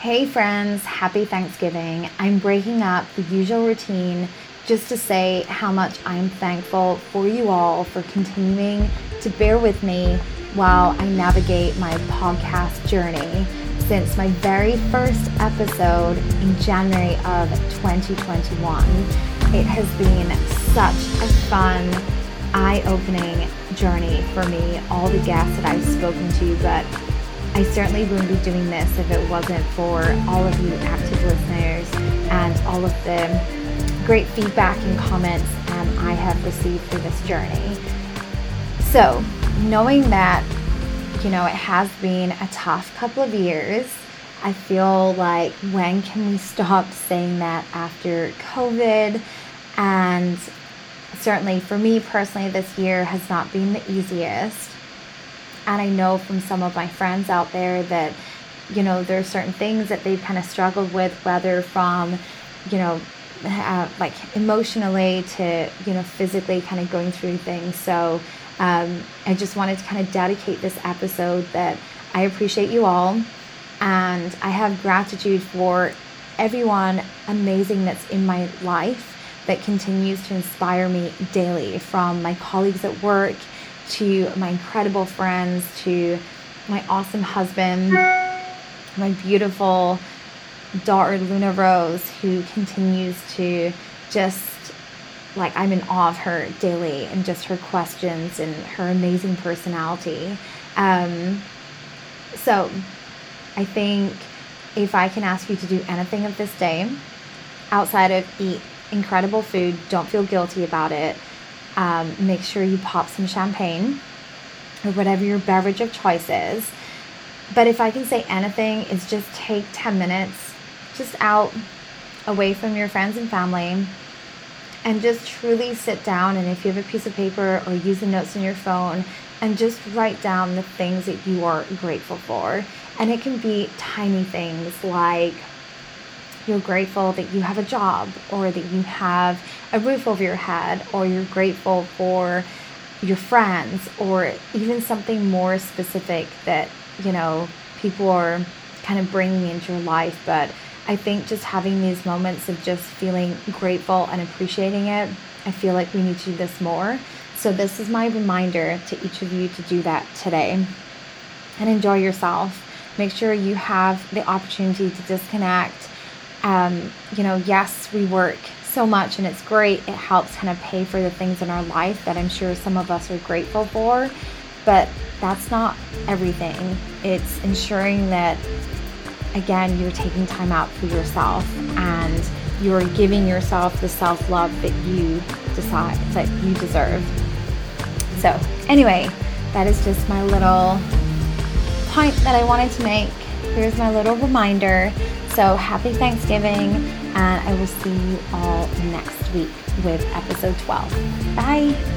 Hey, friends, happy Thanksgiving. I'm breaking up the usual routine just to say how much I'm thankful for you all for continuing to bear with me while I navigate my podcast journey since my very first episode in January of 2021. It has been such a fun, eye opening journey for me, all the guests that I've spoken to, but I certainly wouldn't be doing this if it wasn't for all of you active listeners and all of the great feedback and comments um, I have received through this journey. So, knowing that, you know, it has been a tough couple of years, I feel like when can we stop saying that after COVID? And certainly for me personally, this year has not been the easiest. And I know from some of my friends out there that, you know, there are certain things that they've kind of struggled with, whether from, you know, uh, like emotionally to, you know, physically kind of going through things. So um, I just wanted to kind of dedicate this episode that I appreciate you all and I have gratitude for everyone amazing that's in my life that continues to inspire me daily from my colleagues at work to my incredible friends, to my awesome husband, my beautiful daughter Luna Rose, who continues to just like I'm in awe of her daily and just her questions and her amazing personality. Um, so I think if I can ask you to do anything of this day outside of eat incredible food, don't feel guilty about it um, make sure you pop some champagne or whatever your beverage of choice is. But if I can say anything, is just take 10 minutes just out away from your friends and family and just truly sit down. And if you have a piece of paper or use the notes on your phone, and just write down the things that you are grateful for. And it can be tiny things like you're grateful that you have a job or that you have a roof over your head or you're grateful for your friends or even something more specific that you know people are kind of bringing into your life. But i think just having these moments of just feeling grateful and appreciating it i feel like we need to do this more. So this is my reminder to each of you to do that today. And enjoy yourself. Make sure you have the opportunity to disconnect um, you know, yes, we work so much and it's great. It helps kind of pay for the things in our life that I'm sure some of us are grateful for, but that's not everything. It's ensuring that, again, you're taking time out for yourself and you're giving yourself the self love that you decide that you deserve. So, anyway, that is just my little point that I wanted to make. Here's my little reminder so happy Thanksgiving, and I will see you all next week with episode 12. Bye.